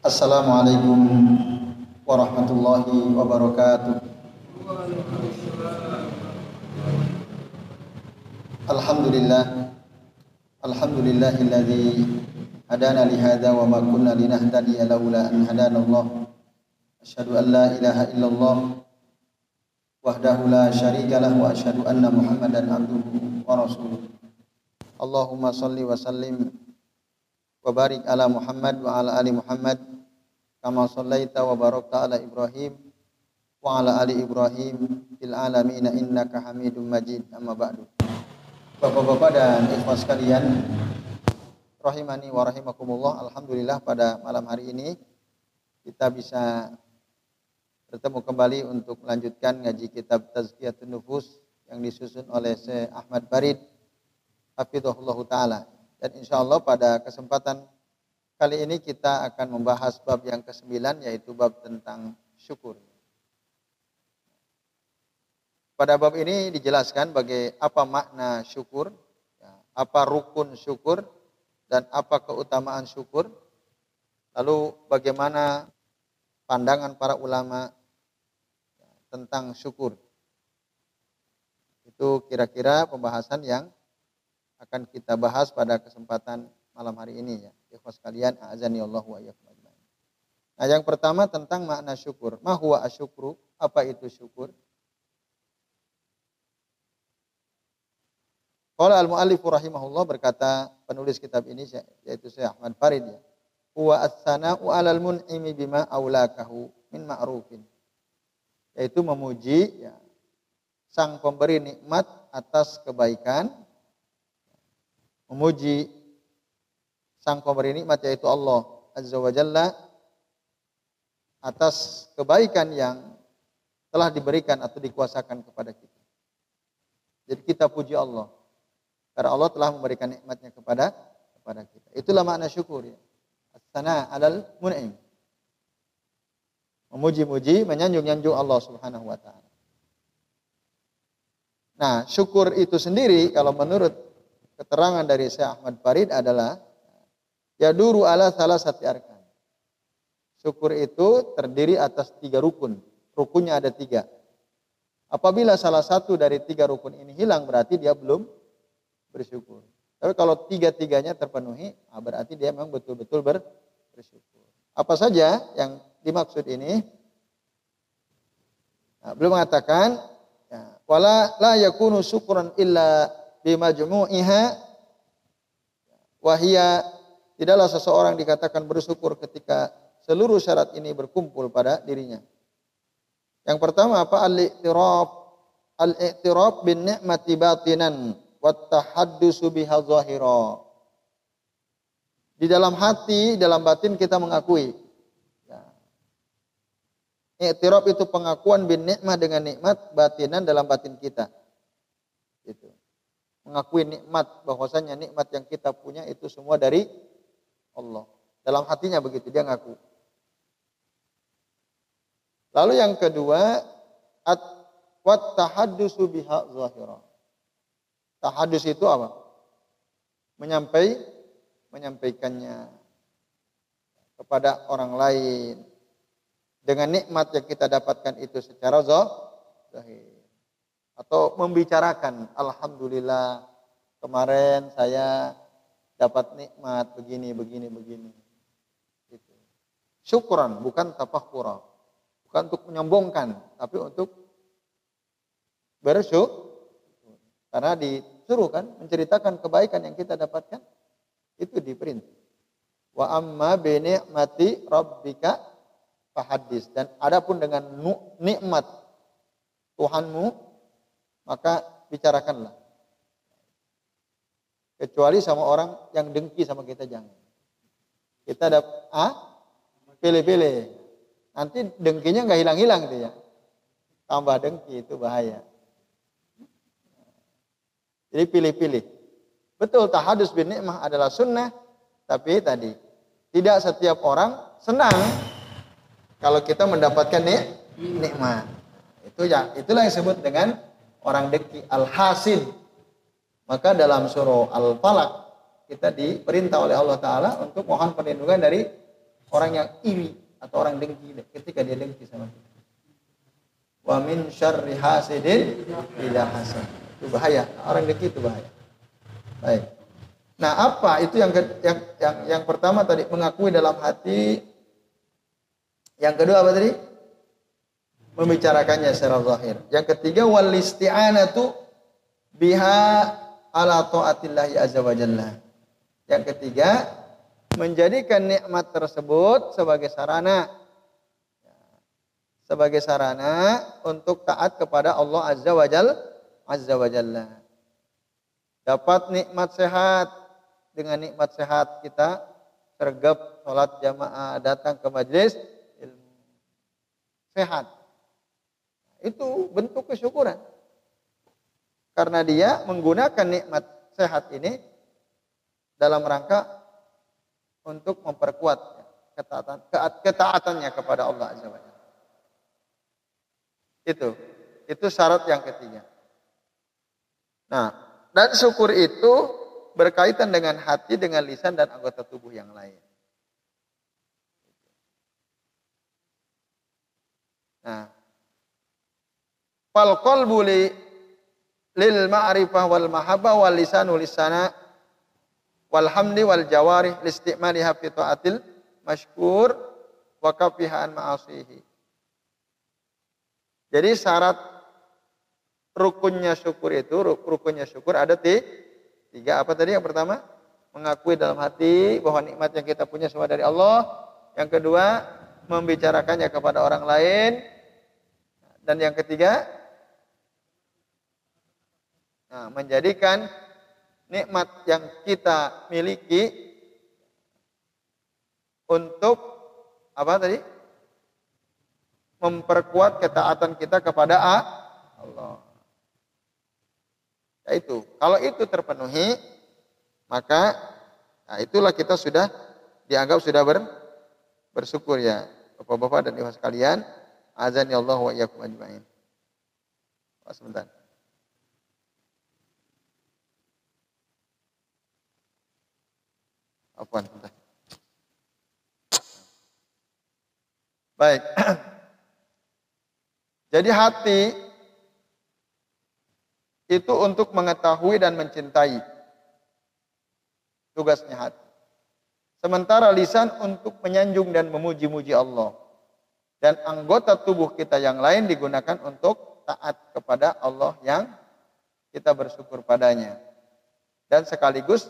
Assalamualaikum warahmatullahi wabarakatuh. Alhamdulillah Alhamdulillahilladzi hadana li hadza wa ma kunna linahtadiya laula an hadana Allah. Asyhadu an la ilaha illallah wahdahu la syarika lah wa asyhadu anna Muhammadan abduhu wa rasuluh. Allahumma salli wa sallim wa ala ali Muhammad kama sallaita wa barakta ala Ibrahim wa ala ali Ibrahim fil alamin innaka Hamidum Majid amma ba'du. Bapak-bapak dan ikhwan sekalian, rahimani wa rahimakumullah. Alhamdulillah pada malam hari ini kita bisa bertemu kembali untuk melanjutkan ngaji kitab Tazkiyatun Nufus yang disusun oleh Syekh Ahmad Barid hafizahullah taala. Dan insya Allah pada kesempatan kali ini kita akan membahas bab yang ke-9 yaitu bab tentang syukur. Pada bab ini dijelaskan bagi apa makna syukur, ya, apa rukun syukur, dan apa keutamaan syukur. Lalu bagaimana pandangan para ulama ya, tentang syukur. Itu kira-kira pembahasan yang akan kita bahas pada kesempatan malam hari ini ya. Ikhwas kalian, azani Allah wa Nah, yang pertama tentang makna syukur. Ma huwa asyukru? Apa itu syukur? Qala al-muallif rahimahullah berkata penulis kitab ini yaitu Syekh Ahmad Farid ya. Huwa as-sana'u 'alal mun'imi bima aulakahu min ma'rufin. Yaitu memuji ya, sang pemberi nikmat atas kebaikan memuji sang pemberi nikmat yaitu Allah Azza wa Jalla atas kebaikan yang telah diberikan atau dikuasakan kepada kita. Jadi kita puji Allah. Karena Allah telah memberikan nikmatnya kepada kepada kita. Itulah makna syukur ya. As-sana mun'im. Memuji-muji, menyanjung-nyanjung Allah Subhanahu wa taala. Nah, syukur itu sendiri kalau menurut keterangan dari Syekh Ahmad Farid adalah ya duru ala salah satu arkan. Syukur itu terdiri atas tiga rukun. Rukunnya ada tiga. Apabila salah satu dari tiga rukun ini hilang berarti dia belum bersyukur. Tapi kalau tiga-tiganya terpenuhi, nah berarti dia memang betul-betul ber, bersyukur. Apa saja yang dimaksud ini? Nah, belum mengatakan ya, wala la yakunu syukran illa bimajmu'iha wahia tidaklah seseorang dikatakan bersyukur ketika seluruh syarat ini berkumpul pada dirinya. Yang pertama apa? Al-i'tiraf al-i'tiraf bin ni'mati batinan wattahaddusu biha zahira. Di dalam hati, dalam batin kita mengakui. Ya. Itu pengakuan bin nikmah dengan nikmat batinan dalam batin kita. Itu. Mengakui nikmat bahwasanya nikmat yang kita punya itu semua dari Allah. Dalam hatinya begitu dia ngaku. Lalu yang kedua, at wat tahaddusu biha zahira. Tahadus itu apa? Menyampai, menyampaikannya kepada orang lain dengan nikmat yang kita dapatkan itu secara zahir atau membicarakan alhamdulillah kemarin saya dapat nikmat begini begini begini. Itu syukuran bukan tafakhura bukan untuk menyombongkan tapi untuk bersyukur. Karena disuruh kan menceritakan kebaikan yang kita dapatkan itu diperintah. Wa amma bi ni'mati rabbika fahadis dan adapun dengan nikmat Tuhanmu maka bicarakanlah. Kecuali sama orang yang dengki sama kita jangan. Kita ada ah pilih-pilih. Nanti dengkinya nggak hilang-hilang itu ya. Tambah dengki itu bahaya. Jadi pilih-pilih. Betul tahadus bin nikmah adalah sunnah, tapi tadi tidak setiap orang senang kalau kita mendapatkan nik nikmat. Itu ya, itulah yang disebut dengan orang deki al-hasid. Maka dalam surah Al-Falaq kita diperintah oleh Allah taala untuk mohon perlindungan dari orang yang iri atau orang dengki ketika dia dengki sama kita. Wa min syarri hasidin idza hasad. Itu bahaya. Orang dengki itu bahaya. Baik. Nah, apa itu yang yang yang yang pertama tadi mengakui dalam hati. Yang kedua apa tadi? Membicarakannya secara zahir. Yang ketiga wal isti'anatu biha ala taatillahi azza wa jalla. Yang ketiga, menjadikan nikmat tersebut sebagai sarana sebagai sarana untuk taat kepada Allah Azza wa Jalla Azza wa Jalla. Dapat nikmat sehat dengan nikmat sehat kita sergap sholat jamaah datang ke majelis ilmu sehat itu bentuk kesyukuran karena dia menggunakan nikmat sehat ini dalam rangka untuk memperkuat ketaatan ketaatannya kepada Allah Azza wa Itu itu syarat yang ketiga. Nah, dan syukur itu berkaitan dengan hati, dengan lisan dan anggota tubuh yang lain. Nah, fal qalbu lil ma'rifah wal mahabbah wal lisanu lisana wal hamdi wal jawarih listimaliha fi taatil mashkur wa kafiha an ma'asihi. Jadi syarat rukunnya syukur itu rukunnya syukur ada tiga apa tadi yang pertama mengakui dalam hati bahwa nikmat yang kita punya semua dari Allah. Yang kedua membicarakannya kepada orang lain. Dan yang ketiga nah, menjadikan nikmat yang kita miliki untuk apa tadi? Memperkuat ketaatan kita kepada Allah. Ya itu, kalau itu terpenuhi, maka nah itulah kita sudah dianggap sudah ber, bersyukur ya. Bapak-bapak dan ibu sekalian, azan ya Allah wa iyyakum ajmain. sebentar. Afwan. Baik. Jadi hati itu untuk mengetahui dan mencintai. Tugasnya hati. Sementara lisan untuk menyanjung dan memuji-muji Allah. Dan anggota tubuh kita yang lain digunakan untuk taat kepada Allah yang kita bersyukur padanya. Dan sekaligus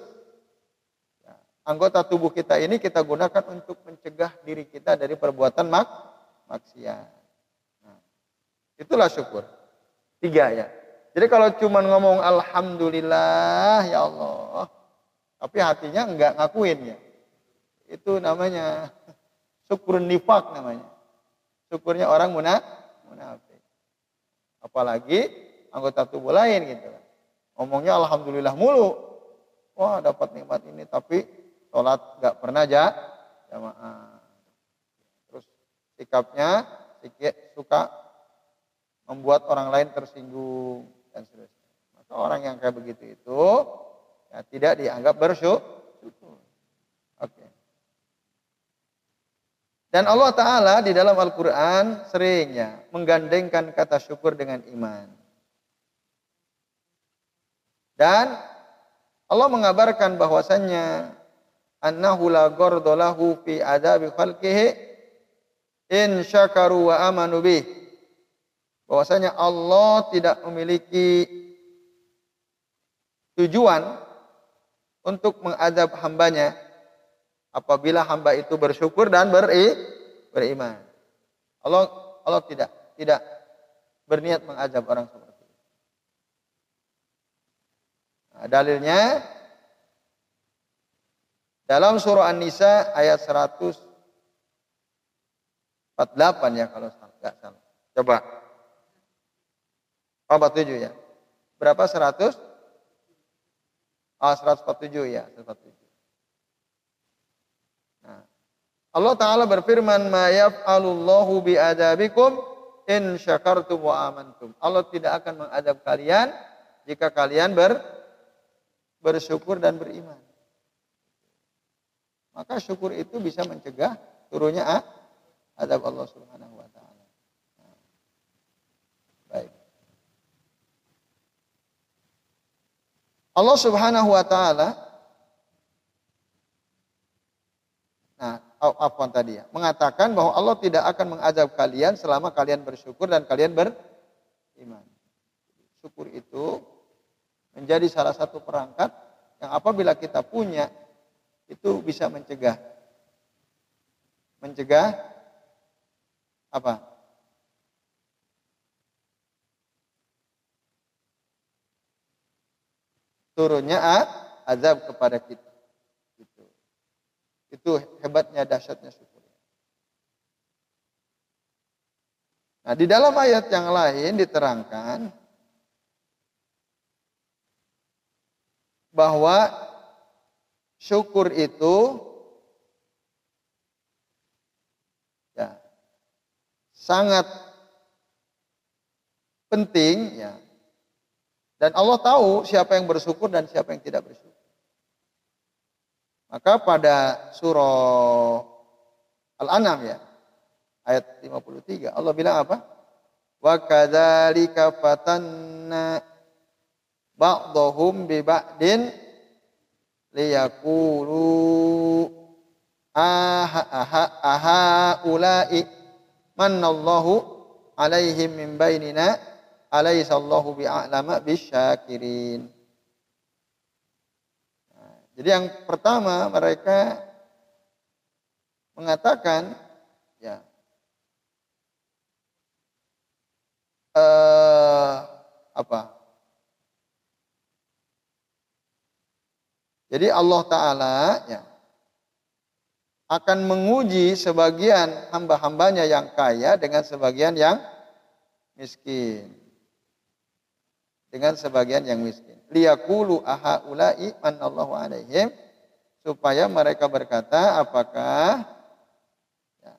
anggota tubuh kita ini kita gunakan untuk mencegah diri kita dari perbuatan mak maksiat. Nah, itulah syukur. Tiga ya. Jadi kalau cuma ngomong alhamdulillah ya Allah, tapi hatinya enggak ngakuin ya. Itu namanya syukur nifak namanya. Syukurnya orang munafik. Apalagi anggota tubuh lain gitu Ngomongnya alhamdulillah mulu. Wah, dapat nikmat ini tapi sholat nggak pernah aja jamaah. Terus sikapnya suka membuat orang lain tersinggung dan seterusnya. Maka orang yang kayak begitu itu ya tidak dianggap bersyukur. Oke. Dan Allah Ta'ala di dalam Al-Quran seringnya menggandengkan kata syukur dengan iman. Dan Allah mengabarkan bahwasannya annahu la gordolahu fi adabi khalqihi in syakaru wa amanu bih. Bahwasanya Allah tidak memiliki tujuan untuk mengadab hambanya apabila hamba itu bersyukur dan beri, beriman. Allah Allah tidak tidak berniat mengazab orang seperti itu. Nah, dalilnya dalam surah An-Nisa ayat 148 ya kalau enggak salah. Coba. Oh, 47 ya. Berapa 100? Ah, oh, 147 ya, 147. Nah, Allah Ta'ala berfirman, Ma yaf'alullahu bi'adabikum in syakartum wa amantum. Allah tidak akan mengadab kalian jika kalian ber, bersyukur dan beriman. Maka syukur itu bisa mencegah turunnya ah, adab Allah Subhanahu wa taala. Nah. Baik. Allah Subhanahu wa taala Nah, apa tadi ya? Mengatakan bahwa Allah tidak akan mengazab kalian selama kalian bersyukur dan kalian beriman. Syukur itu menjadi salah satu perangkat yang apabila kita punya itu bisa mencegah mencegah apa? Turunnya azab kepada kita. Itu. Itu hebatnya dahsyatnya syukur. Nah, di dalam ayat yang lain diterangkan bahwa syukur itu ya sangat penting ya. Dan Allah tahu siapa yang bersyukur dan siapa yang tidak bersyukur. Maka pada surah Al-An'am ya ayat 53 Allah bilang apa? Wa kadzalika fatanna ba'dhum bi ba'din liyaqulu aha aha aha ulai manallahu alaihim min bainina alaisallahu bi'alama bisyakirin nah, jadi yang pertama mereka mengatakan ya eh, apa Jadi Allah Ta'ala ya, akan menguji sebagian hamba-hambanya yang kaya dengan sebagian yang miskin. Dengan sebagian yang miskin. Liyakulu ahaulai manallahu alaihim. Supaya mereka berkata apakah ya,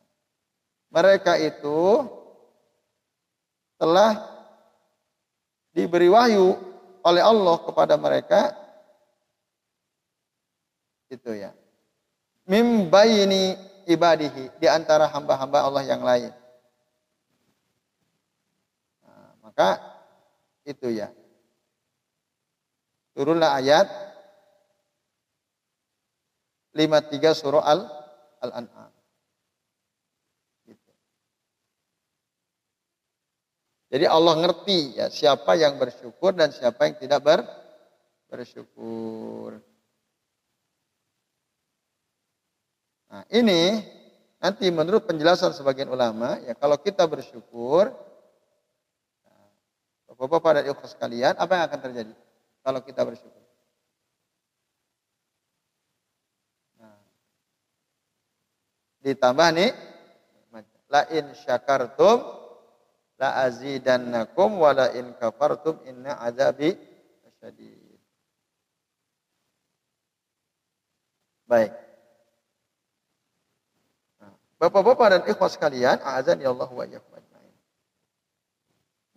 mereka itu telah diberi wahyu oleh Allah kepada mereka itu ya. Mim bayini ibadihi di antara hamba-hamba Allah yang lain. Nah, maka itu ya. Turunlah ayat 53 surah Al Al-An'am. Gitu. Jadi Allah ngerti ya siapa yang bersyukur dan siapa yang tidak ber, bersyukur. Nah, ini nanti menurut penjelasan sebagian ulama, ya kalau kita bersyukur, nah, Bapak-bapak dan ibu sekalian, apa yang akan terjadi kalau kita bersyukur? Nah, ditambah nih, la in syakartum la azidannakum wa la in kafartum inna azabi syadid. Baik. Bapak-bapak dan ikhwas sekalian, azan ya Allah wa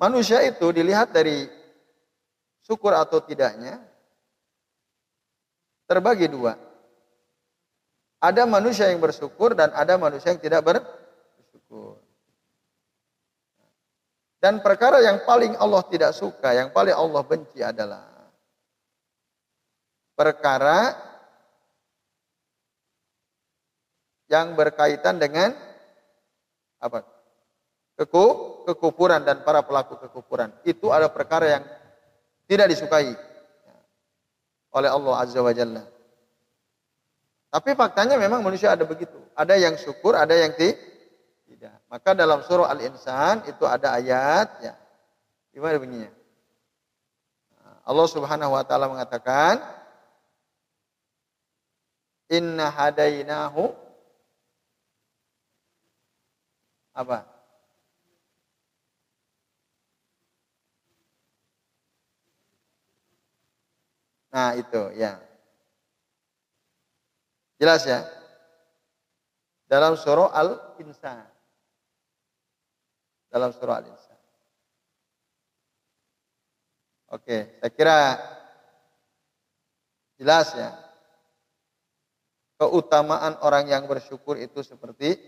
Manusia itu dilihat dari syukur atau tidaknya terbagi dua. Ada manusia yang bersyukur dan ada manusia yang tidak bersyukur. Dan perkara yang paling Allah tidak suka, yang paling Allah benci adalah perkara yang berkaitan dengan apa? Keku, kekufuran dan para pelaku kekufuran. Itu ada perkara yang tidak disukai oleh Allah Azza wa Jalla. Tapi faktanya memang manusia ada begitu. Ada yang syukur, ada yang tidak. Maka dalam surah Al-Insan itu ada ayat ya. Gimana bunyinya? Allah Subhanahu wa taala mengatakan Inna hadainahu apa? Nah, itu ya. Jelas ya? Dalam surah Al-Insan. Dalam surah Al-Insan. Oke, saya kira jelas ya. keutamaan orang yang bersyukur itu seperti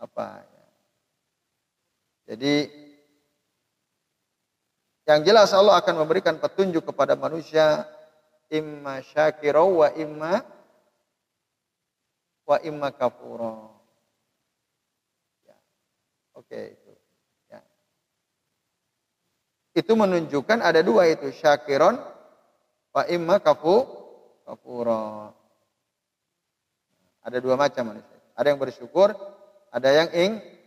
apa. Jadi yang jelas Allah akan memberikan petunjuk kepada manusia imma syakirau wa imma wa imma kafuro. Ya. Oke itu. Ya. Itu menunjukkan ada dua itu syakiron wa imma kafu kafuro. Ada dua macam manusia. Ada yang bersyukur, ada yang ing.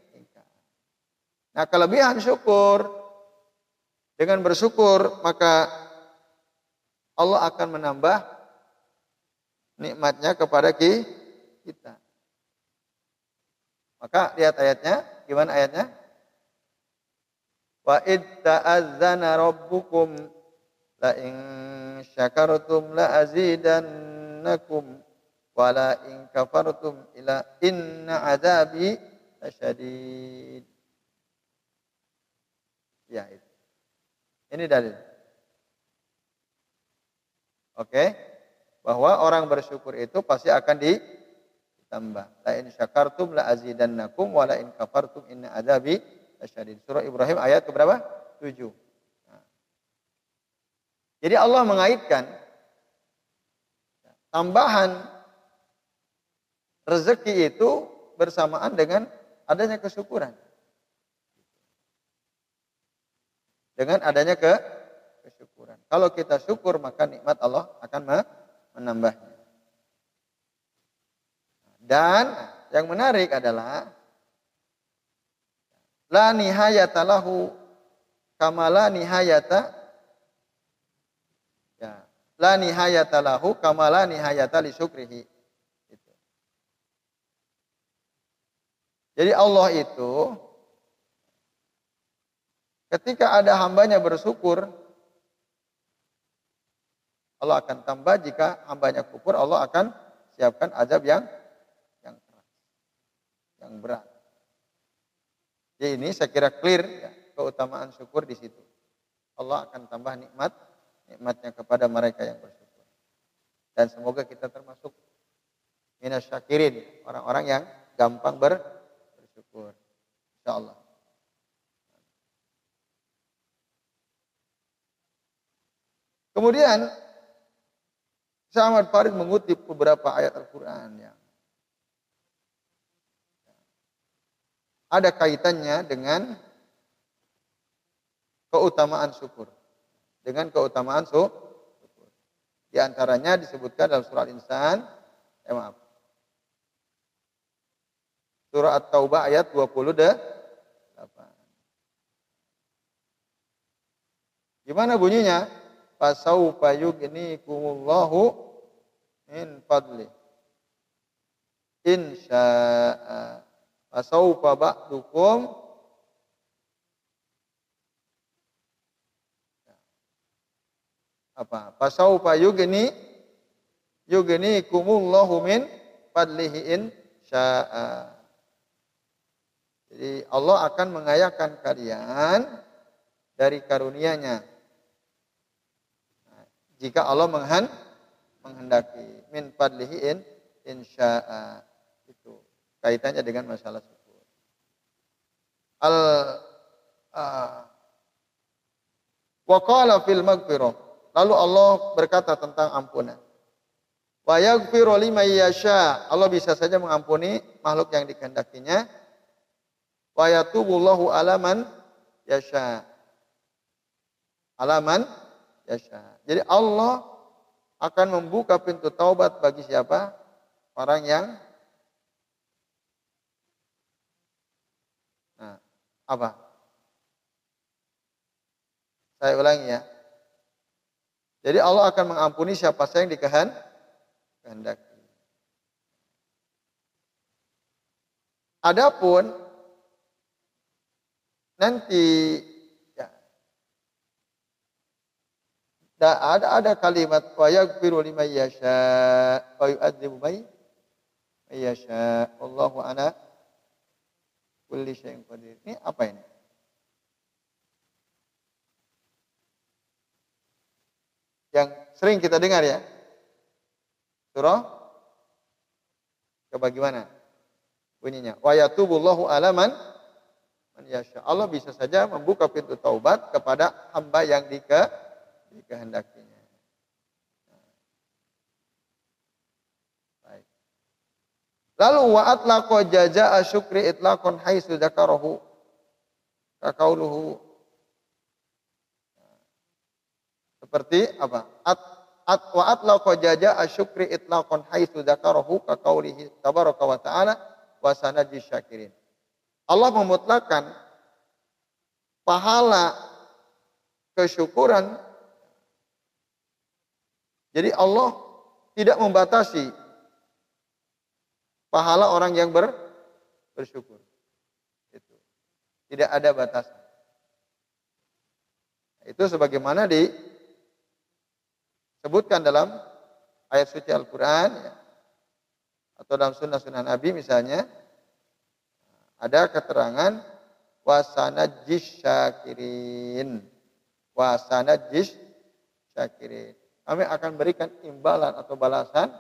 Nah, kelebihan syukur dengan bersyukur maka Allah akan menambah nikmatnya kepada kita. Maka lihat ayatnya, gimana ayatnya? Wa id ta'azzana rabbukum la in syakartum la azidannakum wa la in kafartum ila inna azabi lasyadid. Ya itu. Ini dalil. Oke. Bahwa orang bersyukur itu pasti akan ditambah. La in syakartum la azidannakum wa la in kafartum inna adzabi lasyadid. Surah Ibrahim ayat ke berapa? 7. Nah. Jadi Allah mengaitkan tambahan rezeki itu bersamaan dengan adanya kesyukuran. Dengan adanya ke kesyukuran. Kalau kita syukur maka nikmat Allah akan menambahnya. Dan yang menarik adalah la nihayata lahu kama la nihayata ya la nihayata lahu kama la nihayata li syukrihi. Gitu. Jadi Allah itu Ketika ada hambanya bersyukur, Allah akan tambah jika hambanya kufur, Allah akan siapkan azab yang yang keras, yang berat. Jadi ini saya kira clear ya, keutamaan syukur di situ. Allah akan tambah nikmat, nikmatnya kepada mereka yang bersyukur. Dan semoga kita termasuk minasyakirin, orang-orang yang gampang ber, bersyukur. Insya Kemudian Ahmad Farid mengutip beberapa ayat Al-Quran yang ada kaitannya dengan keutamaan syukur. Dengan keutamaan syukur. Di antaranya disebutkan dalam surah Al-Insan, eh maaf. Surah At-Taubah ayat 28. Gimana bunyinya? Fasaufa yugnikumullahu min fadli. Insya'a. Fasaufa ba'dukum. Apa? Fasaufa yugni yugnikumullahu min fadlihi insya'a. Jadi Allah akan mengayakan kalian dari karunia-Nya jika Allah menghen, menghendaki min fadlihi in insya'a itu kaitannya dengan masalah syukur. Al uh, wa qala fil maghfirah. Lalu Allah berkata tentang ampunan. Wa yaghfiru liman yasha. Allah bisa saja mengampuni makhluk yang dikehendakinya. Wa yatubullahu alaman yasha. Alaman yasha. Jadi Allah akan membuka pintu taubat bagi siapa? Orang yang Nah, apa? Saya ulangi ya. Jadi Allah akan mengampuni siapa saja yang dikehendaki. Adapun nanti Da, ada ada kalimat wa yaghfiru liman yasha wa yu'adzibu may yasha. Wallahu ana kulli syai'in qadir. Ini apa ini? Yang sering kita dengar ya. Surah Coba gimana? Bunyinya. Wa yatubullahu alaman man yasha. Allah bisa saja membuka pintu taubat kepada hamba yang dike, dikehendakinya. Baik. Lalu wa atlaqa jaza'a syukri itlaqan haitsu dzakarahu kakauluhu seperti apa? At at wa atlaqa jaza asyukri itlaqan haitsu dzakarahu ka qaulihi tabaraka wa ta'ala wa sanajzi syakirin. Allah memutlakkan pahala kesyukuran jadi Allah tidak membatasi pahala orang yang ber, bersyukur. Itu. Tidak ada batasan. Itu sebagaimana di sebutkan dalam ayat suci Al-Quran ya, atau dalam sunnah-sunnah Nabi misalnya ada keterangan wasana jish syakirin wasana jish syakirin kami akan berikan imbalan atau balasan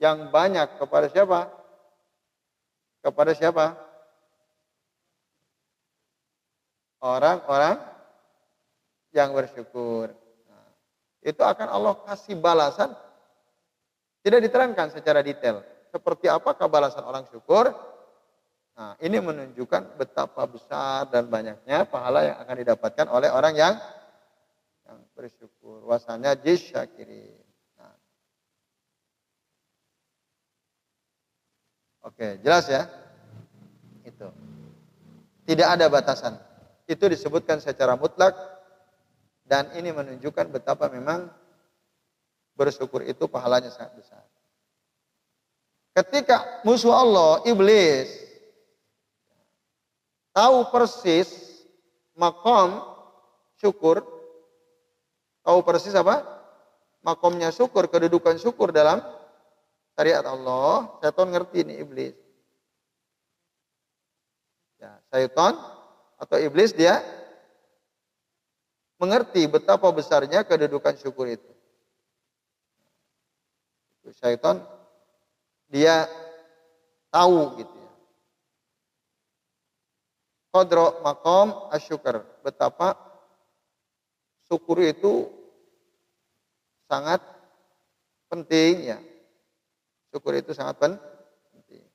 yang banyak kepada siapa? Kepada siapa? Orang-orang yang bersyukur itu akan Allah kasih balasan. Tidak diterangkan secara detail. Seperti apakah balasan orang syukur? Nah, ini menunjukkan betapa besar dan banyaknya pahala yang akan didapatkan oleh orang yang bersyukur. Wasanya jisyakiri. Nah. Oke, jelas ya? Itu. Tidak ada batasan. Itu disebutkan secara mutlak dan ini menunjukkan betapa memang bersyukur itu pahalanya sangat besar. Ketika musuh Allah, iblis, tahu persis makom syukur, tahu persis apa? Makomnya syukur, kedudukan syukur dalam syariat Allah, setan ngerti ini iblis. Ya, syaitan atau iblis dia mengerti betapa besarnya kedudukan syukur itu. Syaitan dia tahu gitu ya. Qadra maqam asyukur. Betapa syukur itu sangat penting ya. Syukur itu sangat penting.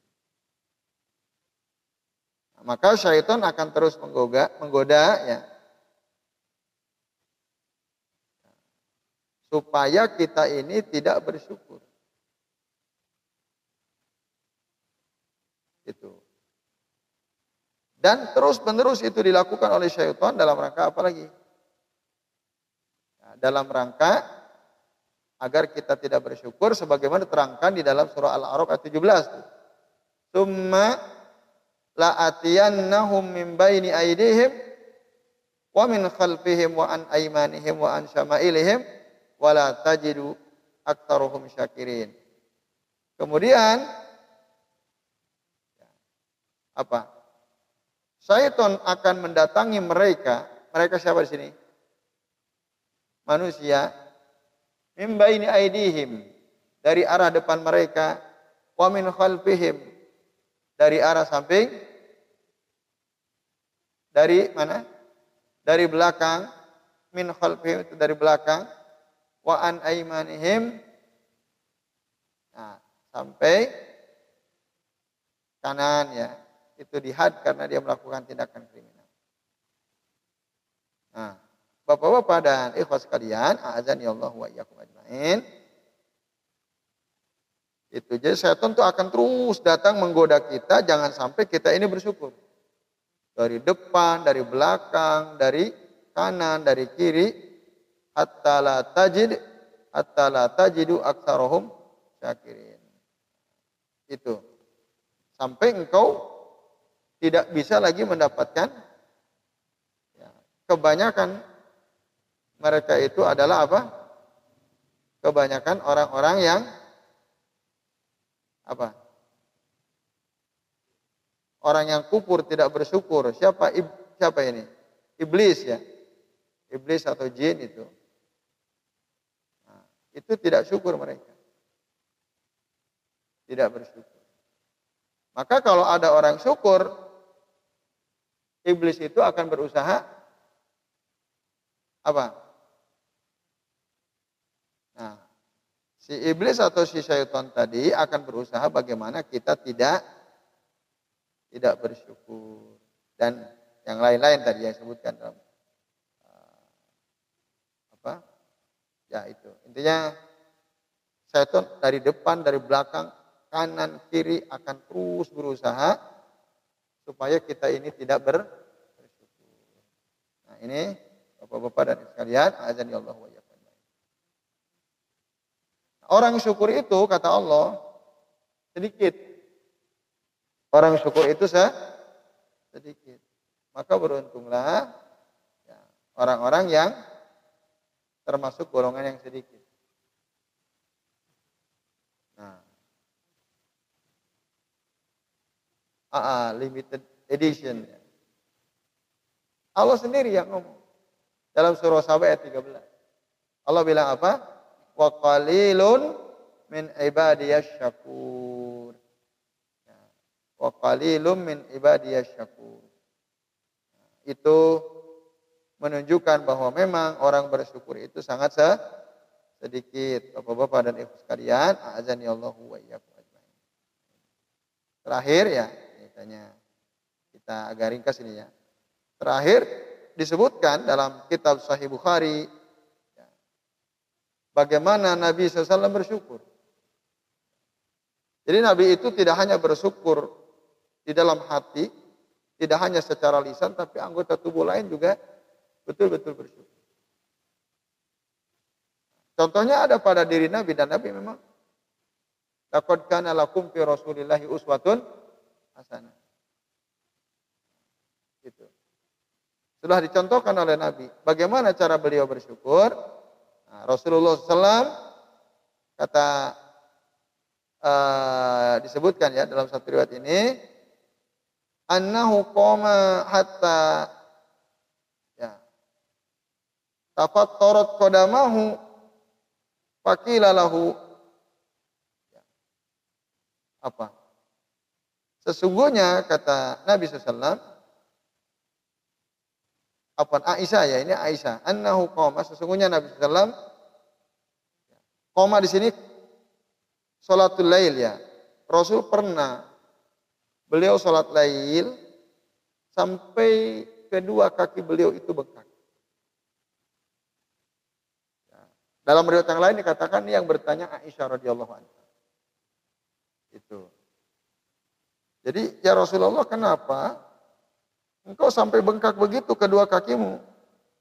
Nah, maka syaitan akan terus menggoda, menggoda ya supaya kita ini tidak bersyukur. Itu. Dan terus-menerus itu dilakukan oleh syaitan dalam rangka apa lagi? Dalam rangka agar kita tidak bersyukur sebagaimana diterangkan di dalam surah Al-A'raf ayat 17. Summa la'atiyannahum min baini aydihim wa min khalfihim wa an aymanihim wa an syama'ilihim wala tajidu aktaruhum syakirin. Kemudian apa? Syaitan akan mendatangi mereka. Mereka siapa di sini? Manusia. Mimbaini aidihim. Dari arah depan mereka. Wa min khalfihim. Dari arah samping. Dari mana? Dari belakang. Min khalfihim itu dari belakang wa an aimanihim nah, sampai kanan ya itu dihad karena dia melakukan tindakan kriminal. Nah, Bapak-bapak dan ikhwas sekalian, azan ya Allah wa iyyakum ajmain. Itu jadi saya tentu akan terus datang menggoda kita jangan sampai kita ini bersyukur. Dari depan, dari belakang, dari kanan, dari kiri hatta la tajid hatta la tajidu aktsarahum syakirin. Itu. Sampai engkau tidak bisa lagi mendapatkan ya, kebanyakan mereka itu adalah apa? Kebanyakan orang-orang yang apa? Orang yang kufur tidak bersyukur. Siapa siapa ini? Iblis ya. Iblis atau jin itu itu tidak syukur mereka. Tidak bersyukur. Maka kalau ada orang syukur, iblis itu akan berusaha apa? Nah, si iblis atau si syaitan tadi akan berusaha bagaimana kita tidak tidak bersyukur dan yang lain-lain tadi yang disebutkan dalam uh, apa? Ya itu. Intinya syaitan dari depan, dari belakang kanan kiri akan terus berusaha supaya kita ini tidak ber bersyukur. Nah, ini Bapak-bapak dan sekalian, azan ya Allah wa Orang syukur itu kata Allah sedikit. Orang syukur itu se sedikit. Maka beruntunglah ya, orang-orang yang termasuk golongan yang sedikit. AA limited edition. Allah sendiri yang ngomong. Dalam surah Sabah ayat 13. Allah bilang apa? Wa qalilun min ibadiyas syakur. Ya. Wa qalilun min ibadiyas syakur. Itu menunjukkan bahwa memang orang bersyukur itu sangat sedikit. Bapak-bapak dan ibu sekalian, azan ya Allah wa Terakhir ya, Tanya kita agak ringkas ini ya. Terakhir disebutkan dalam kitab Sahih Bukhari bagaimana Nabi SAW bersyukur. Jadi Nabi itu tidak hanya bersyukur di dalam hati, tidak hanya secara lisan, tapi anggota tubuh lain juga betul-betul bersyukur. Contohnya ada pada diri Nabi dan Nabi memang Laqad kana lakum fi Rasulillahi uswatun hasanah. Gitu. Sudah dicontohkan oleh Nabi. Bagaimana cara beliau bersyukur? Nah, Rasulullah SAW kata uh, disebutkan ya dalam satu riwayat ini, annahu qama hatta ya tafattarat qadamahu faqila lahu. Ya, apa? Sesungguhnya kata Nabi SAW, apa Aisyah ya ini Aisyah, annahu qoma sesungguhnya Nabi SAW koma di sini salatul lail ya. Rasul pernah beliau salat lail sampai kedua kaki beliau itu bengkak. Ya. Dalam riwayat yang lain dikatakan yang bertanya Aisyah radhiyallahu anha. Itu. Jadi ya Rasulullah kenapa engkau sampai bengkak begitu kedua kakimu?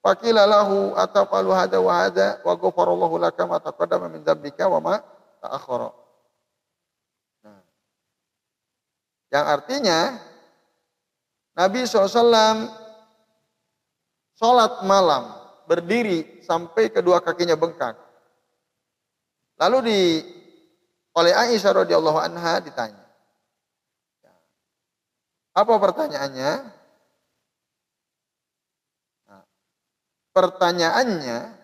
Fakilalahu atafalu hada wa hada wa ghafarallahu laka ma taqaddama min dzambika wa ma ta'akhkhara. Nah. Yang artinya Nabi SAW sholat malam berdiri sampai kedua kakinya bengkak. Lalu di oleh Aisyah radhiyallahu anha ditanya, apa pertanyaannya? Pertanyaannya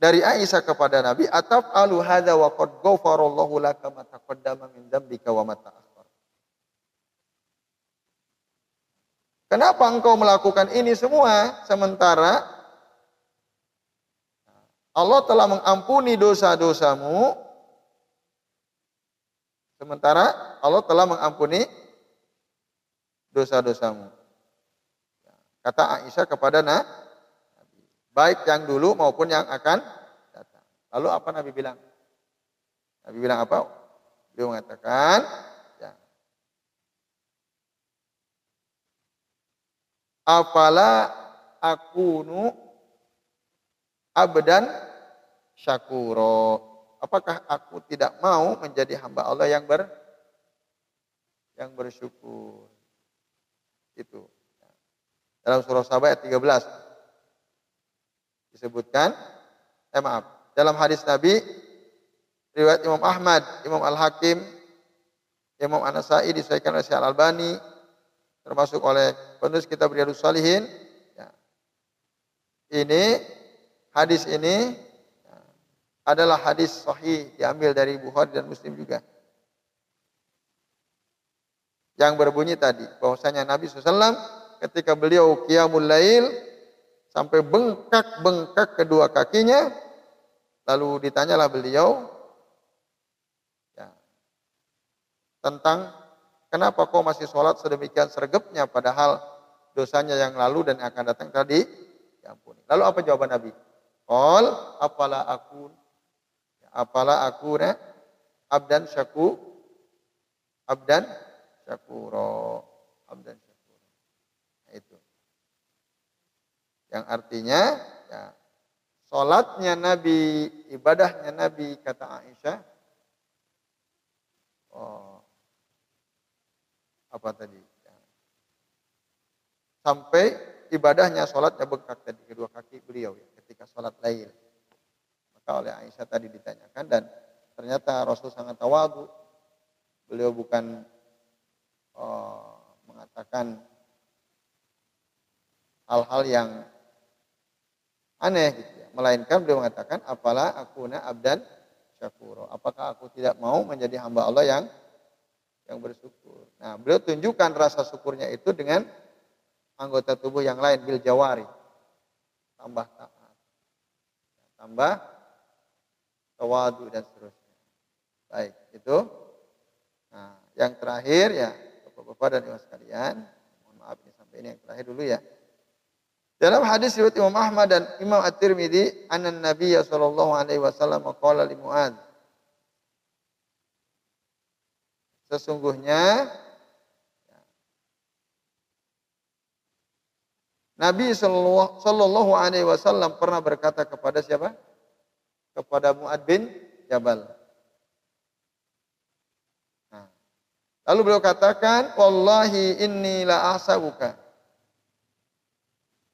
dari Aisyah kepada Nabi, ataf alu hadza wa qad ghafarallahu laka ma taqaddama min dzambika wa ma Kenapa engkau melakukan ini semua sementara Allah telah mengampuni dosa-dosamu Sementara Allah telah mengampuni dosa-dosamu. Kata Aisyah kepada Nabi, baik yang dulu maupun yang akan datang. Lalu apa Nabi bilang? Nabi bilang apa? Beliau mengatakan, ya. Afala akunu abdan syakuro apakah aku tidak mau menjadi hamba Allah yang ber yang bersyukur? Itu. Dalam surah Sabah ayat 13 disebutkan eh maaf, dalam hadis Nabi riwayat Imam Ahmad, Imam Al-Hakim, Imam An-Nasai disesuaikan oleh Syekh Al-Albani termasuk oleh penulis kitab Riyadhus Salihin ya. Ini hadis ini adalah hadis sahih diambil dari Bukhari dan Muslim juga. yang berbunyi tadi bahwasanya Nabi SAW ketika beliau qiyamul lail sampai bengkak-bengkak kedua kakinya lalu ditanyalah beliau ya, tentang kenapa kau masih sholat sedemikian sergapnya padahal dosanya yang lalu dan akan datang tadi diampuni. Lalu apa jawaban Nabi? Qal apalah aku apalah aku ne abdan syaku abdan syakuro abdan syakuro. Nah, itu. Yang artinya ya salatnya Nabi, ibadahnya Nabi kata Aisyah oh apa tadi? Ya. Sampai ibadahnya sholatnya bengkak tadi kedua kaki beliau ya ketika sholat lain. Maka oleh Aisyah tadi ditanyakan dan ternyata Rasul sangat tawadu. Beliau bukan oh, mengatakan hal-hal yang aneh gitu ya. Melainkan beliau mengatakan apalah akuna abdan syakuro. Apakah aku tidak mau menjadi hamba Allah yang yang bersyukur. Nah, beliau tunjukkan rasa syukurnya itu dengan anggota tubuh yang lain bil jawari tambah taat tambah tawadu dan seterusnya baik itu nah yang terakhir ya bapak-bapak dan ibu sekalian mohon maaf ini sampai ini yang terakhir dulu ya dalam hadis riwayat Imam Ahmad dan Imam At-Tirmidzi anan Nabi sallallahu alaihi wasallam qala li Muadz Sesungguhnya Nabi Shallallahu Alaihi Wasallam pernah berkata kepada siapa? Kepada Muad bin Jabal. Nah, lalu beliau katakan, Wallahi inni la ahsabuka.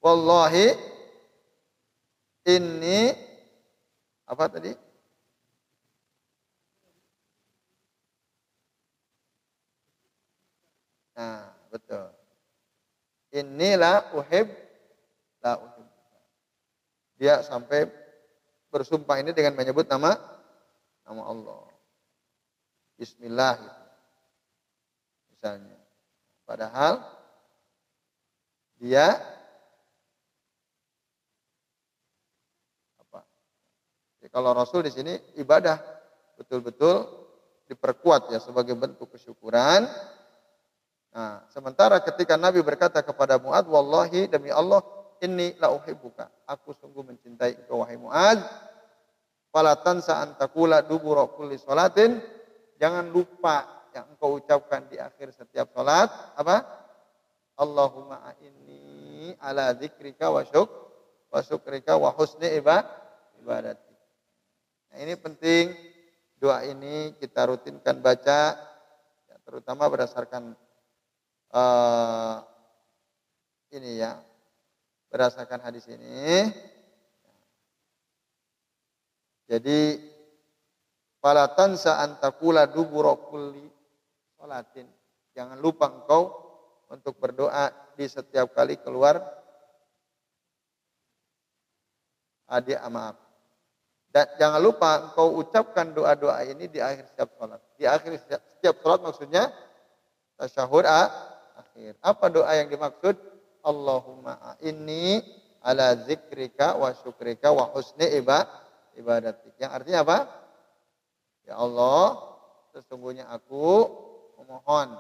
Wallahi inni apa tadi? Nah, betul. Inilah uhib la uhib. Dia sampai bersumpah ini dengan menyebut nama nama Allah. Bismillah gitu. Misalnya. Padahal dia apa? Jadi kalau Rasul di sini ibadah betul-betul diperkuat ya sebagai bentuk kesyukuran Nah, sementara ketika Nabi berkata kepada Muad, "Wallahi demi Allah, inni la uhibbuka." Aku sungguh mencintai engkau wahai Muad. Fala tansa an taqula dubura kulli. Jangan lupa yang engkau ucapkan di akhir setiap salat apa? Allahumma inni ala dzikrika wa syuk wa syukrika wa husni ibadati. Nah, ini penting doa ini kita rutinkan baca ya, terutama berdasarkan uh, ini ya berdasarkan hadis ini. Jadi fala tansa antakula dubura kulli salatin. Jangan lupa engkau untuk berdoa di setiap kali keluar adik maaf. Dan jangan lupa engkau ucapkan doa-doa ini di akhir setiap sholat. Di akhir setiap sholat maksudnya tasyahud akhir. Apa doa yang dimaksud? Allahumma inni ala zikrika wa syukrika wa husni ibadatik. Yang artinya apa? Ya Allah, sesungguhnya aku memohon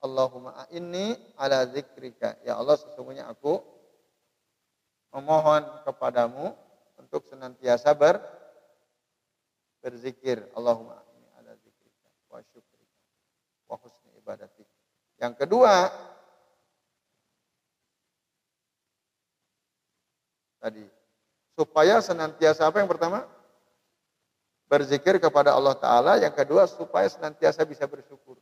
Allahumma inni ala zikrika. Ya Allah, sesungguhnya aku memohon kepadamu untuk senantiasa ber, berzikir. Allahumma inni ala zikrika wa syukrika wa husni ibadatik. Yang kedua, tadi supaya senantiasa apa yang pertama? Berzikir kepada Allah Ta'ala. Yang kedua, supaya senantiasa bisa bersyukur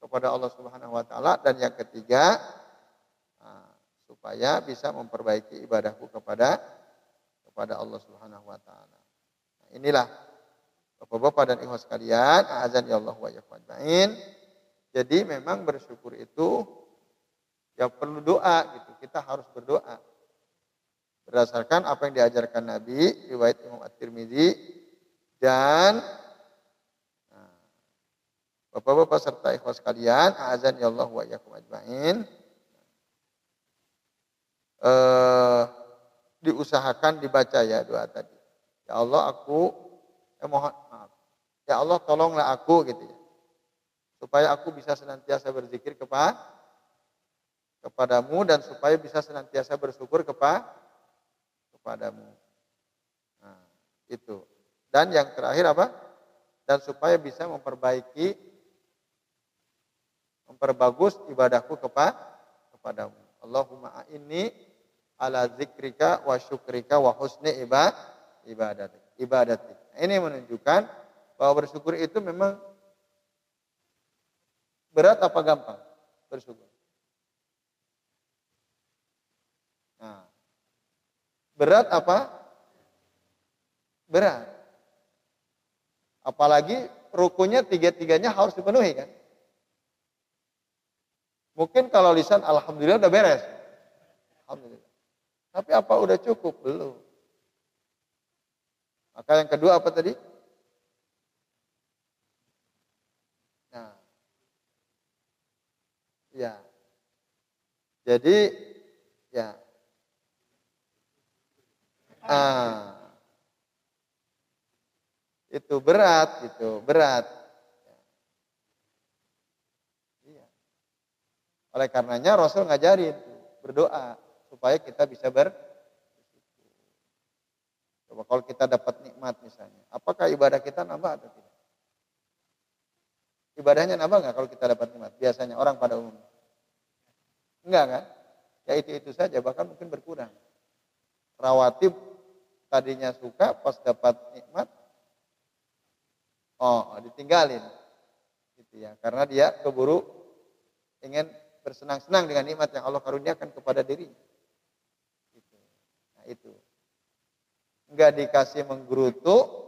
kepada Allah Subhanahu Wa Ta'ala. Dan yang ketiga, supaya bisa memperbaiki ibadahku kepada kepada Allah Subhanahu Wa Ta'ala. Nah, inilah Bapak-bapak dan ikhwas sekalian, azan ya Allah wa ajmain. Jadi memang bersyukur itu ya perlu doa gitu. Kita harus berdoa. Berdasarkan apa yang diajarkan Nabi, riwayat Imam At-Tirmidzi dan nah, Bapak-bapak serta ikhwas kalian, azan ya Allah wa iyyakum ajmain. Eh, diusahakan dibaca ya doa tadi. Ya Allah aku eh, mohon maaf. Ya Allah tolonglah aku gitu ya. Supaya aku bisa senantiasa berzikir kepada kepadamu dan supaya bisa senantiasa bersyukur kepada kepadamu. Nah, itu. Dan yang terakhir apa? Dan supaya bisa memperbaiki memperbagus ibadahku kepada kepadamu. Allahumma inni ala zikrika wa syukrika wa husni ibadati. ibadati. Ini menunjukkan bahwa bersyukur itu memang berat apa gampang bersyukur. Nah, berat apa? Berat. Apalagi rukunya tiga-tiganya harus dipenuhi kan? Mungkin kalau lisan alhamdulillah udah beres. Tapi apa udah cukup? Belum. Maka yang kedua apa tadi? Nah. Ya. Jadi ya. Ah. Itu berat itu, berat. Oleh karenanya Rasul ngajarin berdoa supaya kita bisa ber Coba kalau kita dapat nikmat misalnya, apakah ibadah kita nambah atau tidak? Ibadahnya nambah nggak kalau kita dapat nikmat? Biasanya orang pada umum. Enggak kan? Ya itu-itu saja, bahkan mungkin berkurang. Rawatib tadinya suka, pas dapat nikmat, oh ditinggalin. Gitu ya, karena dia keburu ingin bersenang-senang dengan nikmat yang Allah karuniakan kepada dirinya. Itu. Enggak dikasih menggerutu,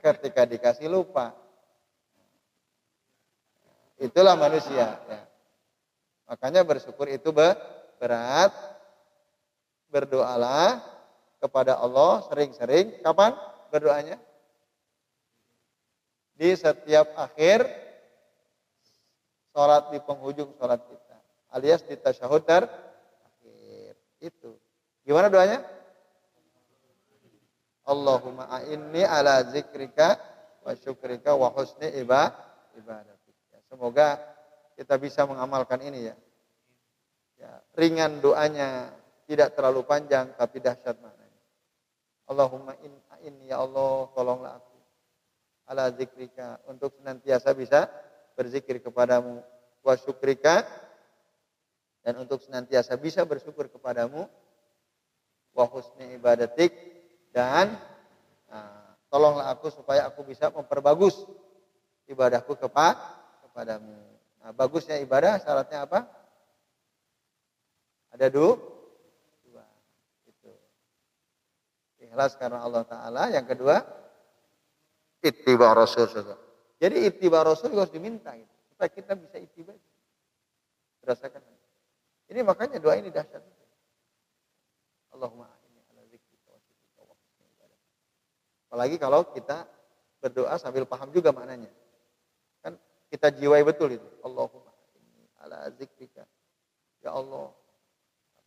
ketika dikasih lupa. Itulah manusia. Ya. Makanya bersyukur itu berat. Berdoalah kepada Allah sering-sering. Kapan berdoanya? Di setiap akhir sholat di penghujung sholat kita. Alias di tasyahud. Itu. Gimana doanya? Allahumma a'inni ala zikrika wa syukrika wa husni. Ya, semoga kita bisa mengamalkan ini ya. ya. Ringan doanya, tidak terlalu panjang tapi dahsyat maknanya. Allahumma inni ya Allah tolonglah aku ala zikrika untuk senantiasa bisa berzikir kepadamu wa syukrika dan untuk senantiasa bisa bersyukur kepadamu wa husni ibadatik dan nah, tolonglah aku supaya aku bisa memperbagus ibadahku kepa kepadamu. Nah, bagusnya ibadah syaratnya apa? Ada dua. dua. Itu. Ikhlas karena Allah Ta'ala. Yang kedua, ittiba Rasul. Jadi ittiba Rasul harus diminta gitu, supaya kita bisa ittiba. Berdasarkan ini makanya doa ini dahsyat. Allahumma ini ala zikrika wa syukrika wa. Apalagi kalau kita berdoa sambil paham juga maknanya. Kan kita jiwai betul itu. Allahumma ini ala zikrika. Ya Allah,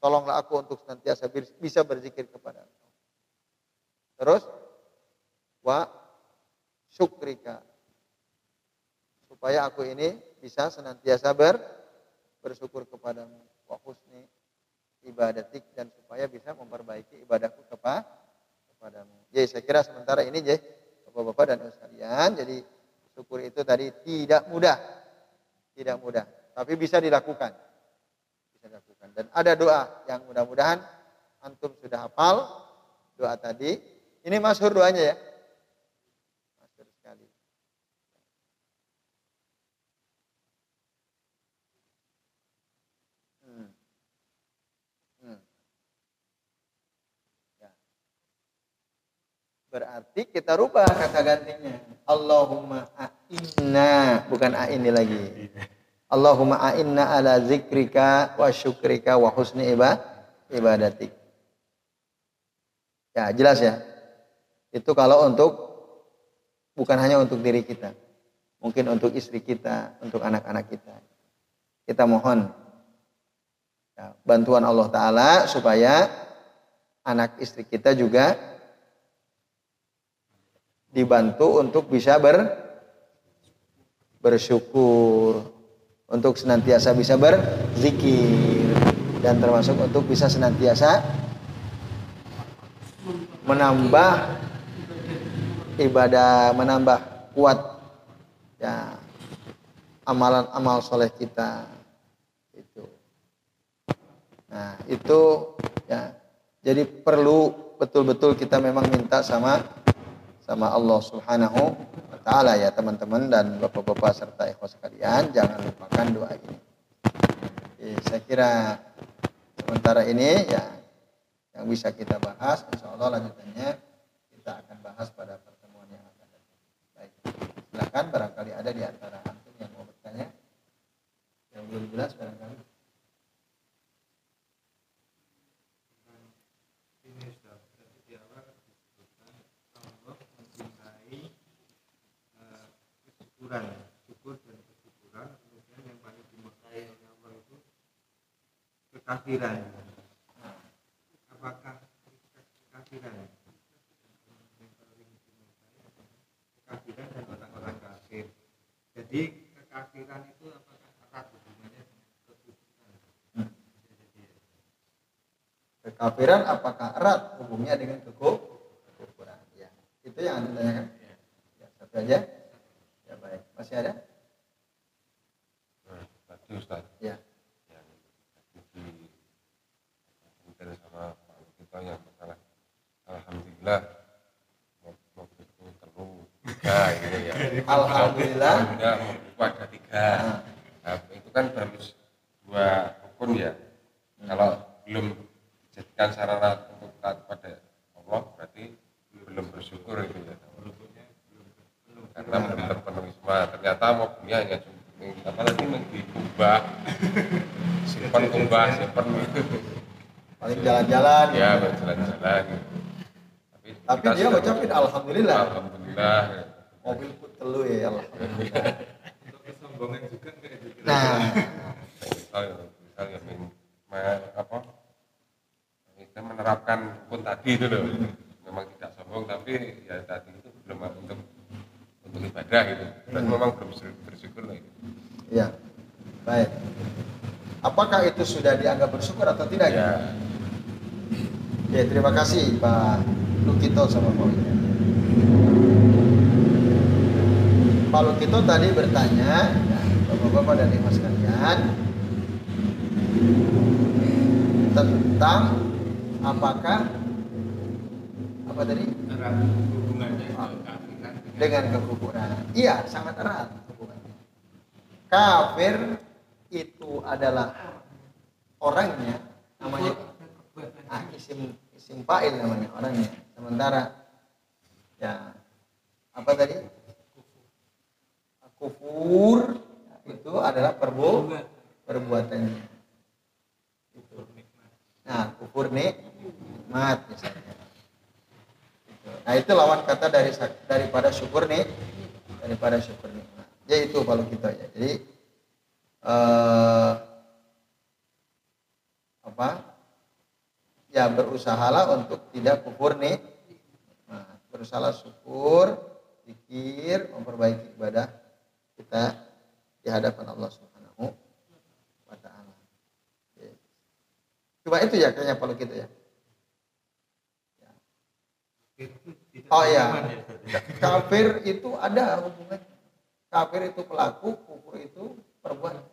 tolonglah aku untuk senantiasa bisa berzikir kepada Engkau. Terus wa syukrika supaya aku ini bisa senantiasa ber, bersyukur kepadamu wa husni ibadatik dan supaya bisa memperbaiki ibadahku kepa, kepadamu. Jadi saya kira sementara ini jadi Bapak-bapak dan Ibu sekalian, jadi syukur itu tadi tidak mudah. Tidak mudah, tapi bisa dilakukan. Bisa dilakukan. Dan ada doa yang mudah-mudahan antum sudah hafal doa tadi. Ini masyhur doanya ya. Berarti kita rubah kata gantinya. Allahumma a'inna. Bukan a'inni lagi. Allahumma a'inna ala zikrika wa syukrika wa husni ibadatik. Ya jelas ya. Itu kalau untuk bukan hanya untuk diri kita. mungkin untuk istri kita, untuk anak-anak kita. Kita mohon ya, bantuan Allah Ta'ala supaya anak istri kita juga dibantu untuk bisa ber, bersyukur, untuk senantiasa bisa berzikir, dan termasuk untuk bisa senantiasa menambah ibadah, menambah kuat ya amalan amal soleh kita itu. Nah itu ya jadi perlu betul-betul kita memang minta sama sama Allah Subhanahu wa taala ya teman-teman dan Bapak-bapak serta ikhwas sekalian. Jangan lupakan doa ini. Jadi, saya kira sementara ini ya yang bisa kita bahas insya Allah lanjutannya kita akan bahas pada pertemuan yang akan datang. Baik silakan. Barangkali ada di antara antum yang mau bertanya. Yang belum jelas barangkali kesyukuran syukur dan kesyukuran kemudian yang paling dimurkai oleh Allah itu kekafiran. Apakah kekafiran? Kekafiran dan orang-orang kafir. Jadi kekafiran itu apakah erat hubungannya dengan kesyukuran kekafiran apakah erat hubungnya dengan kekufuran ya itu yang anda tanyakan. Ya. Satu aja. ya baik. Masih ada? Nah, tadi Ustaz. Ya. Yang tadi di komentar sama Pak kita yang masalah. Alhamdulillah mobilku terus tiga gitu ya. Alhamdulillah. Alhamdulillah mobilku ada tiga. Ah. nah, itu kan baru dua rukun ya. Kalau belum dijadikan sarana untuk taat pada Allah berarti belum bersyukur itu ya karena belum terpenuhi semua ternyata mobilnya hanya cuma apa tadi dikubah simpan kubah simpan paling jalan-jalan. Ya berjalan-jalan gitu. tapi, tapi kita dia ngucapin alhamdulillah. Alhamdulillah. Ya. mobilku telu ya alhamdulillah. Untuk kesombongan juga enggak itu nah. Misal misal ya men- me- apa? Kita menerapkan pun tadi itu loh. Memang tidak sombong tapi ya tadi itu belum untuk untuk ibadah gitu. Berarti memang belum bersyukur- lah itu. Ya baik. Apakah itu sudah dianggap bersyukur atau tidak? Ya. Ya terima kasih Pak Lukito sama Pak Pak Lukito tadi bertanya ya, Bapak-bapak dan ibu sekalian tentang apakah apa tadi? Hubungannya kekafiran dengan kekufuran. Iya, sangat erat hubungannya. Kafir itu adalah orangnya namanya ah, isim isim fa'il namanya orangnya. Sementara ya apa tadi? Kufur itu adalah perbu perbuatannya. Nah, kufur nikmat misalnya. Gitu. Nah itu lawan kata dari daripada syukur nih daripada syukur nikmat. Ya itu kalau kita ya. Jadi eh, apa? Ya berusahalah untuk tidak kufur nih. Nah, berusahalah syukur, pikir, memperbaiki ibadah kita di hadapan Allah Subhanahu wa taala. Ya. Cuma itu ya kayaknya kalau kita ya. itu tidak Oh, iya. aman ya, Ustaz, ya? kafir itu ada hubungannya. Kafir itu pelaku kufur itu perbuatan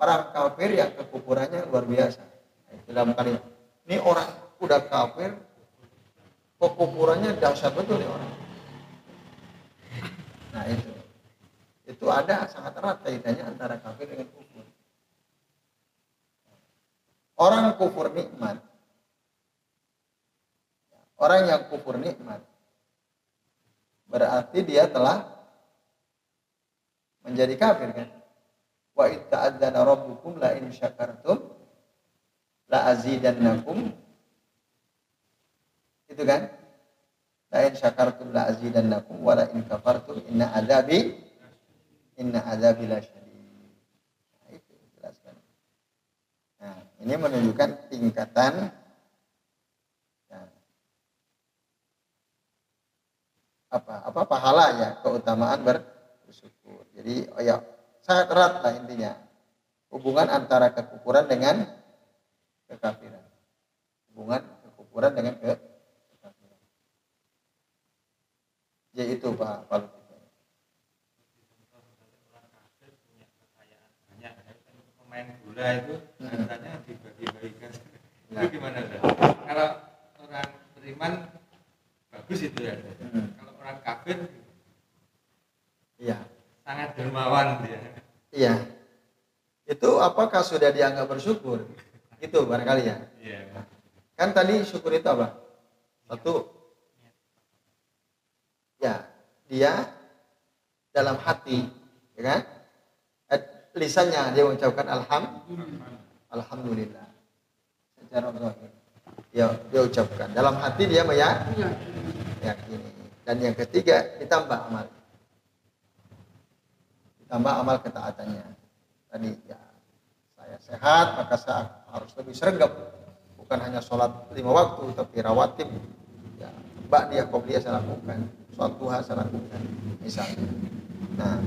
orang kafir yang kekufurannya luar biasa. Nah, dalam kalimat. Ini orang udah kafir kekufurannya dahsyat betul nih orang. Nah itu. Itu ada sangat erat kaitannya antara kafir dengan kufur. Orang kufur nikmat orang yang kufur nikmat berarti dia telah menjadi kafir kan wa id ta'adzana rabbukum la in syakartum la azidannakum itu kan la in syakartum la azidannakum wa la in kafartum inna adzabi inna adzabi lasyadid. Nah, itu jelaskan. Nah, ini menunjukkan tingkatan ya, apa apa pahala ya keutamaan bersyukur. Jadi oh ya sangat erat lah intinya hubungan antara kekufuran dengan kekafiran. Hubungan kekufuran dengan ke kekafiran. Yaitu Pak Pak pemain bola itu Hmm. hartanya dibagi-bagikan Nah. itu gimana Ustaz? kalau orang beriman bagus itu ya Hmm. Iya. sangat dermawan dia Iya. Itu apakah sudah dianggap bersyukur? Itu barangkali ya. iya Kan tadi syukur itu apa? Satu, ya dia dalam hati, ya kan? Lisannya dia mengucapkan alham, alhamdulillah. Secara zahir. Ya, dia ucapkan. Dalam hati dia meyakini. Dan yang ketiga ditambah amal. Ditambah amal ketaatannya. Tadi ya saya sehat maka saya harus lebih sergap bukan hanya sholat lima waktu tapi rawatib. Ya mbak dia qobliyah saya lakukan sholat duha saya lakukan misalnya. Nah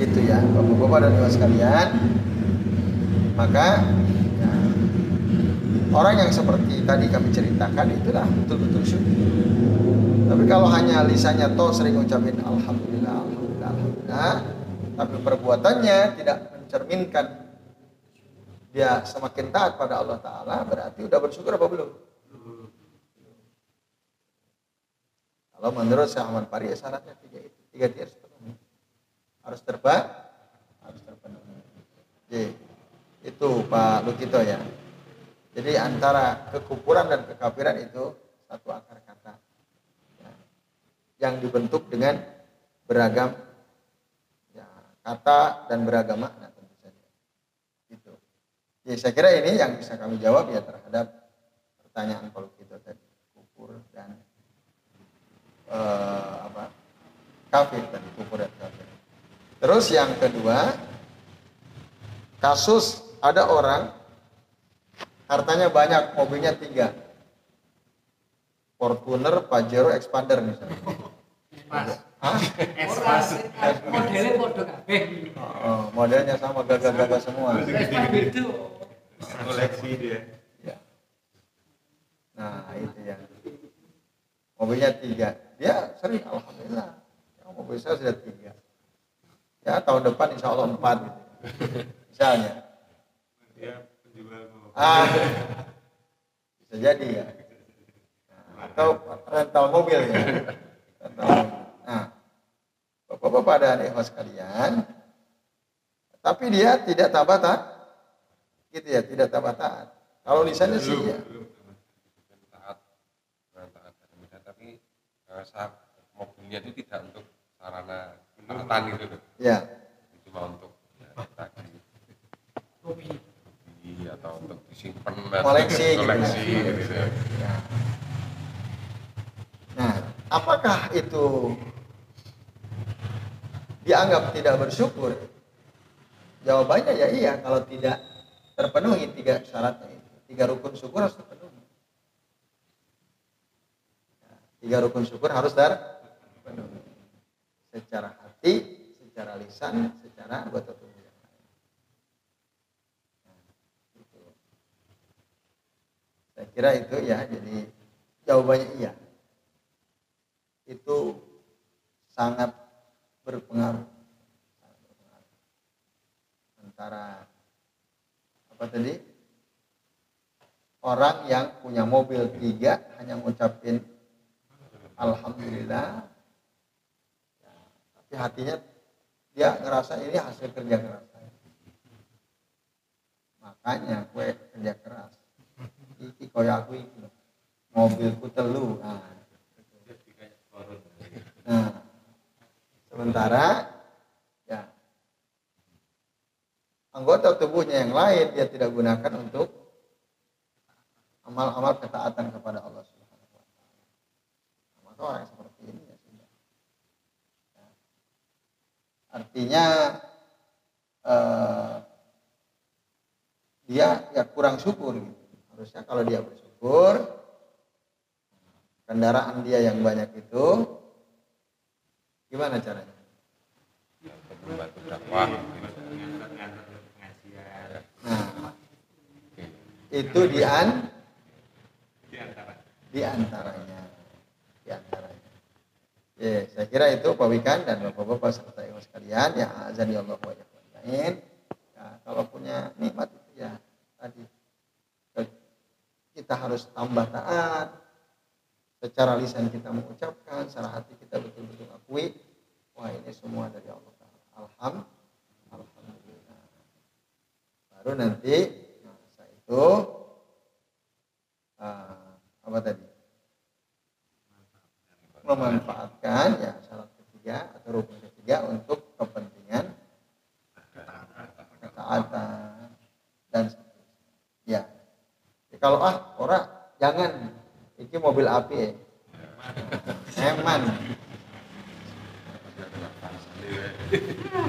itu ya bapak-bapak dan ibu sekalian. Maka ya, orang yang seperti tadi kami ceritakan itulah betul-betul syukur tapi kalau hanya lisannya toh sering ucapin alhamdulillah alhamdulillah alhamdulillah tapi perbuatannya tidak mencerminkan dia semakin taat pada Allah Ta'ala berarti udah bersyukur apa belum? Kalau menurut Syekh Ahmad Pari ya syaratnya tiga itu tiga harus terpenuhi harus terba harus terpenuhi. Jadi, itu Pak Lukito ya. Jadi antara kekufuran dan kekafiran itu satu akar yang dibentuk dengan beragam ya, kata dan beragam makna tentu saja. Itu. Jadi saya kira ini yang bisa kami jawab ya terhadap pertanyaan kalau kita tadi kufur dan eh, apa kafir tadi kufur dan kafir. Terus yang kedua kasus ada orang hartanya banyak mobilnya tiga Fortuner, Pajero, Expander misalnya. Pas. Hah? Pas. Modelnya podo kabeh. Oh, modelnya sama gagah-gagah semua. Itu koleksi dia Ya. Nah, itu ya. Mobilnya tiga. Dia sering, alhamdulillah. Ya, mobil saya sudah tiga. Ya, tahun depan insya Allah empat. Gitu. Misalnya. dia penjual mobil Ah, bisa jadi ya. Atau rental mobil ya. Rental mobil. Nah, bapak-bapak dan ikhwas sekalian, tapi dia tidak tabat taat, gitu ya, tidak tabat taat. Kalau lisannya sih ya, taat taat tapi eh, saat mobilnya itu tidak untuk sarana taatan gitu loh ya, cuma untuk ya, tadi hobi. atau untuk disimpan atau Koleksi gitu ya. koleksi gitu ya. Nah, apakah itu dianggap tidak bersyukur? Jawabannya ya iya, kalau tidak terpenuhi tiga syaratnya itu. Tiga rukun syukur harus terpenuhi. Tiga rukun syukur harus terpenuhi. Secara hati, secara lisan, secara anggota tubuh. Nah. Saya kira itu ya, jadi jawabannya iya. Itu sangat berpengaruh. Antara apa tadi? Orang yang punya mobil tiga hanya ngucapin Alhamdulillah. Ya, tapi hatinya dia ngerasa ini hasil kerja keras. Makanya gue kerja keras. Iki koyo aku iki. Mobilku telu. Nah, Nah, sementara ya anggota tubuhnya yang lain dia tidak gunakan untuk amal-amal ketaatan kepada Allah Subhanahu wa taala. Maka orang yang seperti ini ya sudah. Ya. artinya eh, dia ya kurang syukur gitu. harusnya kalau dia bersyukur kendaraan dia yang banyak itu gimana caranya? Membantu dakwah nah itu di antara di antaranya di antaranya. Ya saya kira itu Pak Wikan dan Bapak-bapak serta ibu sekalian ya azan ya Allah lain ya, kalau punya nikmat itu ya tadi. Kita harus tambah taat. Secara lisan kita mengucapkan secara hati kita betul-betul akui wah ini semua dari Allah Alhamdulillah baru nanti nah, itu ah, apa tadi memanfaatkan ya syarat ketiga atau rukun ketiga untuk kepentingan ketaatan dan. Ya. Ya, kalau ah ora jangan ini mobil api ya. Eman.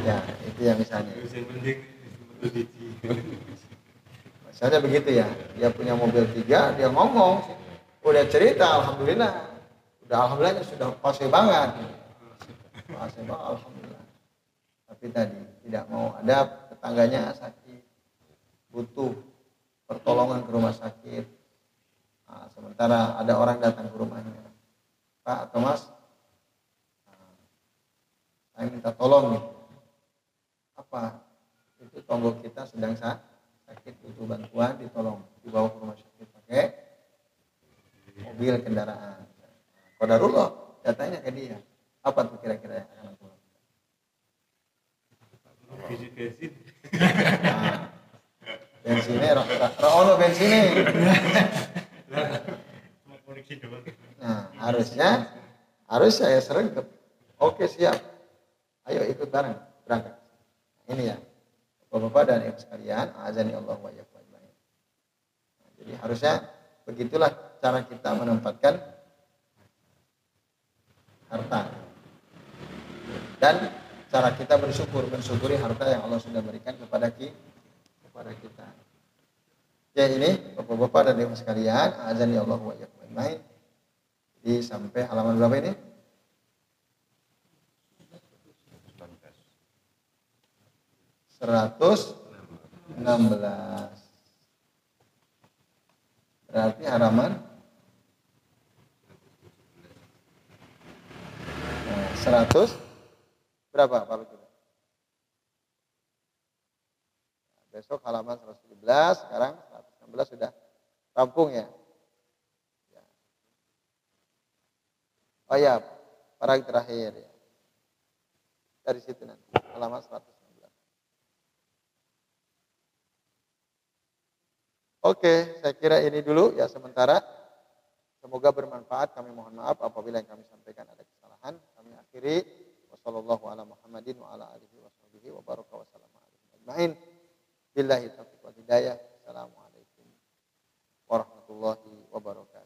Ya, itu yang misalnya. Misalnya begitu ya, dia punya mobil tiga, dia ngomong, udah cerita, alhamdulillah, udah alhamdulillah sudah fase banget, fase banget, alhamdulillah. Tapi tadi tidak mau. Ada tetangganya sakit, butuh pertolongan ke rumah sakit. Nah, sementara ada orang datang ke rumahnya, Pak atau Mas, saya minta tolong nih, apa? Itu tonggok kita sedang sakit butuh bantuan ditolong. Dibawa ke rumah sakit pakai mobil kendaraan. Kodarullah datanya ke dia. Apa tuh kira-kira yang akan aku lakukan nah, bensinnya ra- ra- ra ono bensinnya. Nah harusnya harus saya serengkep. Oke siap ayo ikut bareng berangkat. Nah, ini ya bapak-bapak dan ibu sekalian azani Allah wa ajmain. Nah, jadi harusnya begitulah cara kita menempatkan harta. Dan cara kita bersyukur mensyukuri harta yang Allah sudah berikan kepada ki, kepada kita. Ya ini bapak-bapak dan ibu sekalian azani Allah wa iyyakum ajmain jadi sampai halaman berapa ini 116 berarti halaman? Nah, 100 berapa Pak Betul? Nah, besok halaman 117 sekarang 116 sudah rampung ya? Ya. oh ya paragraf terakhir ya. Dari situ nanti halaman 116 Oke, saya kira ini dulu ya sementara. Semoga bermanfaat. Kami mohon maaf apabila yang kami sampaikan ada kesalahan. Kami akhiri. Wassalamualaikum warahmatullahi wabarakatuh.